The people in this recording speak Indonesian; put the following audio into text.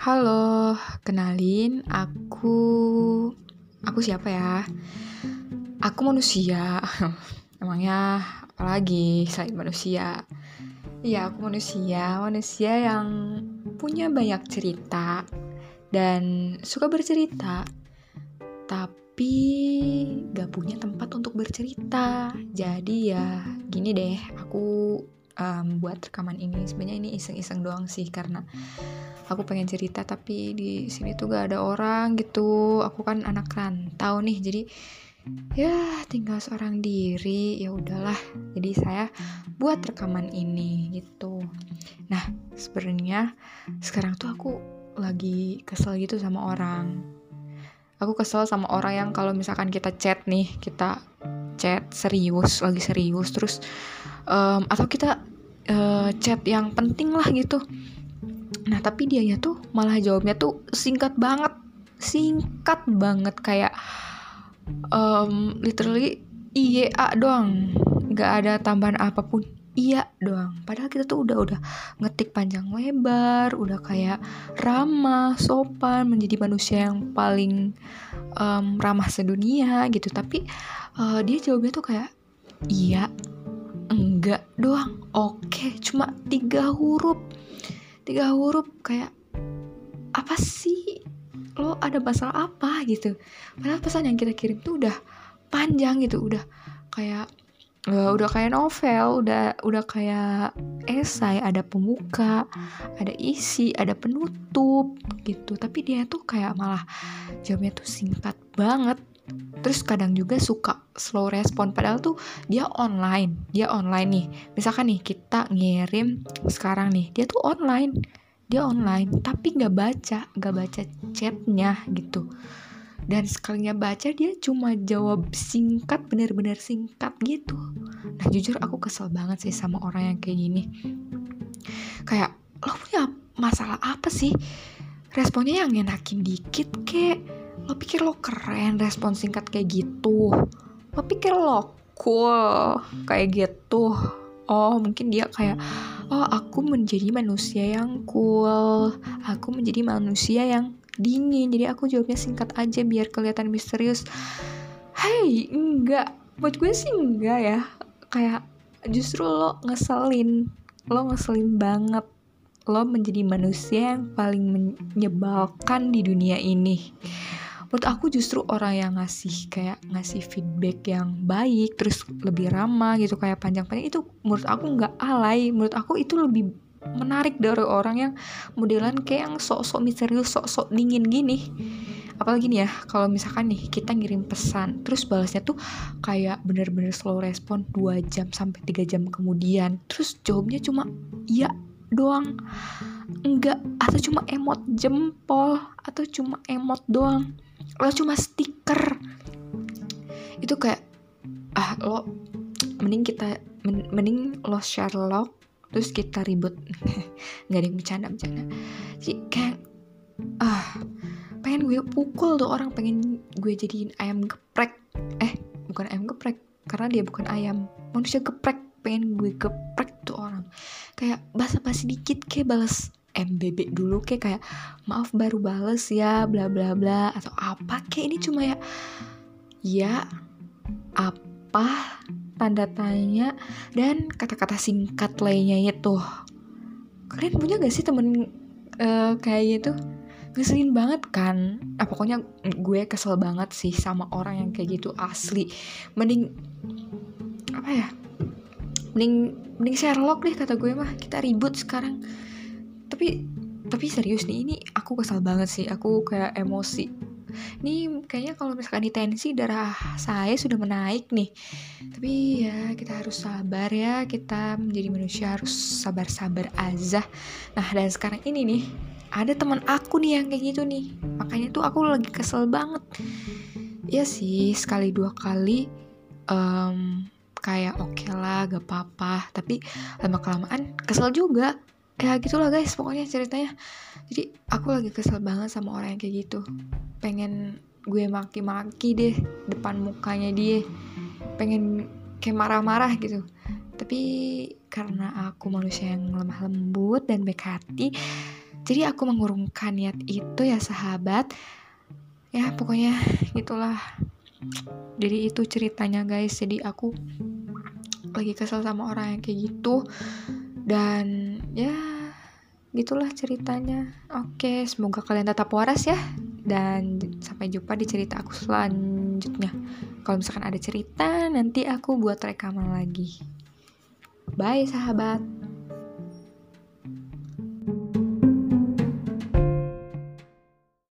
Halo, kenalin aku aku siapa ya? Aku manusia. Emangnya apalagi selain manusia? Iya, aku manusia, manusia yang punya banyak cerita dan suka bercerita. Tapi gak punya tempat untuk bercerita. Jadi ya gini deh, aku um, buat rekaman ini. Sebenarnya ini iseng-iseng doang sih karena aku pengen cerita tapi di sini tuh gak ada orang gitu. Aku kan anak rantau nih jadi ya tinggal seorang diri ya udahlah. Jadi saya buat rekaman ini gitu. Nah sebenarnya sekarang tuh aku lagi kesel gitu sama orang. Aku kesel sama orang yang kalau misalkan kita chat nih kita chat serius lagi serius terus um, atau kita uh, chat yang penting lah gitu Nah tapi dia tuh malah jawabnya tuh singkat banget, singkat banget kayak um, literally iya doang, nggak ada tambahan apa pun iya doang. Padahal kita tuh udah udah ngetik panjang lebar, udah kayak ramah, sopan, menjadi manusia yang paling um, ramah sedunia gitu. Tapi uh, dia jawabnya tuh kayak iya, enggak doang. Oke, cuma tiga huruf. Tiga huruf kayak apa sih? Lo ada masalah apa gitu? Padahal pesan yang kita kirim tuh udah panjang gitu udah kayak uh, udah kayak novel udah udah kayak esai. Ada pemuka ada isi ada penutup gitu. Tapi dia tuh kayak malah jawabnya tuh singkat banget terus kadang juga suka slow respon. Padahal tuh dia online dia online nih. Misalkan nih kita ngirim sekarang nih dia tuh online dia online tapi nggak baca nggak baca chatnya gitu. Dan sekalinya baca dia cuma jawab singkat bener-bener singkat gitu. Nah jujur aku kesel banget sih sama orang yang kayak gini. Kayak lo punya masalah apa sih? Responnya yang enakin dikit kek lo pikir lo keren respon singkat kayak gitu? Lo pikir lo cool kayak gitu? Oh mungkin dia kayak oh aku menjadi manusia yang cool. Aku menjadi manusia yang dingin. Jadi aku jawabnya singkat aja biar kelihatan misterius. Hey enggak. Buat gue sih enggak ya. Kayak justru lo ngeselin lo ngeselin banget. Lo menjadi manusia yang paling menyebalkan di dunia ini menurut aku justru orang yang ngasih kayak ngasih feedback yang baik terus lebih ramah gitu kayak panjang-panjang itu menurut aku nggak alay. Menurut aku itu lebih menarik dari orang yang modelan kayak yang sok-sok misterius sok-sok dingin gini. Apalagi nih ya kalau misalkan nih kita ngirim pesan terus balasnya tuh kayak bener-bener slow respon 2 jam sampai 3 jam kemudian terus jawabnya cuma iya doang. Enggak atau cuma emot jempol atau cuma emot doang lo cuma stiker. Itu kayak ah lo mending kita mending lo Sherlock terus kita ribut. Nggak ada yang bercanda bercanda. Jadi kayak ah pengen gue pukul tuh orang pengen gue jadiin ayam geprek. Eh bukan ayam geprek karena dia bukan ayam. Manusia geprek pengen gue geprek tuh orang. Kayak basa-basi dikit kayak balas MBB dulu kayak kayak maaf baru bales ya bla bla bla atau apa kayak ini cuma ya ya apa tanda tanya dan kata-kata singkat lainnya itu. Kalian punya gak sih temen uh, kayak gitu? Ngeselin banget kan? Ah, pokoknya gue kesel banget sih sama orang yang kayak gitu asli. Mending apa ya? Mending mending Sherlock deh kata gue mah kita ribut sekarang tapi tapi serius nih ini aku kesal banget sih. Aku kayak emosi. Ini kayaknya kalau misalkan di tensi darah saya sudah menaik nih. Tapi ya kita harus sabar ya. Kita menjadi manusia harus sabar-sabar aja. Nah dan sekarang ini nih ada teman aku nih yang kayak gitu nih. Makanya tuh aku lagi kesel banget. Ya sih sekali dua kali um, kayak oke okay lah gak apa-apa. Tapi lama kelamaan kesel juga ya gitulah guys pokoknya ceritanya. Jadi aku lagi kesel banget sama orang yang kayak gitu. Pengen gue maki-maki deh depan mukanya dia. Pengen kayak marah-marah gitu. Tapi karena aku manusia yang lemah lembut dan baik hati jadi aku mengurungkan niat itu ya sahabat. Ya pokoknya gitulah. Jadi itu ceritanya guys. Jadi aku lagi kesel sama orang yang kayak gitu. Dan ya gitulah ceritanya. Oke semoga kalian tetap waras ya. Dan sampai jumpa di cerita aku selanjutnya. Kalau misalkan ada cerita nanti aku buat rekaman lagi. Bye sahabat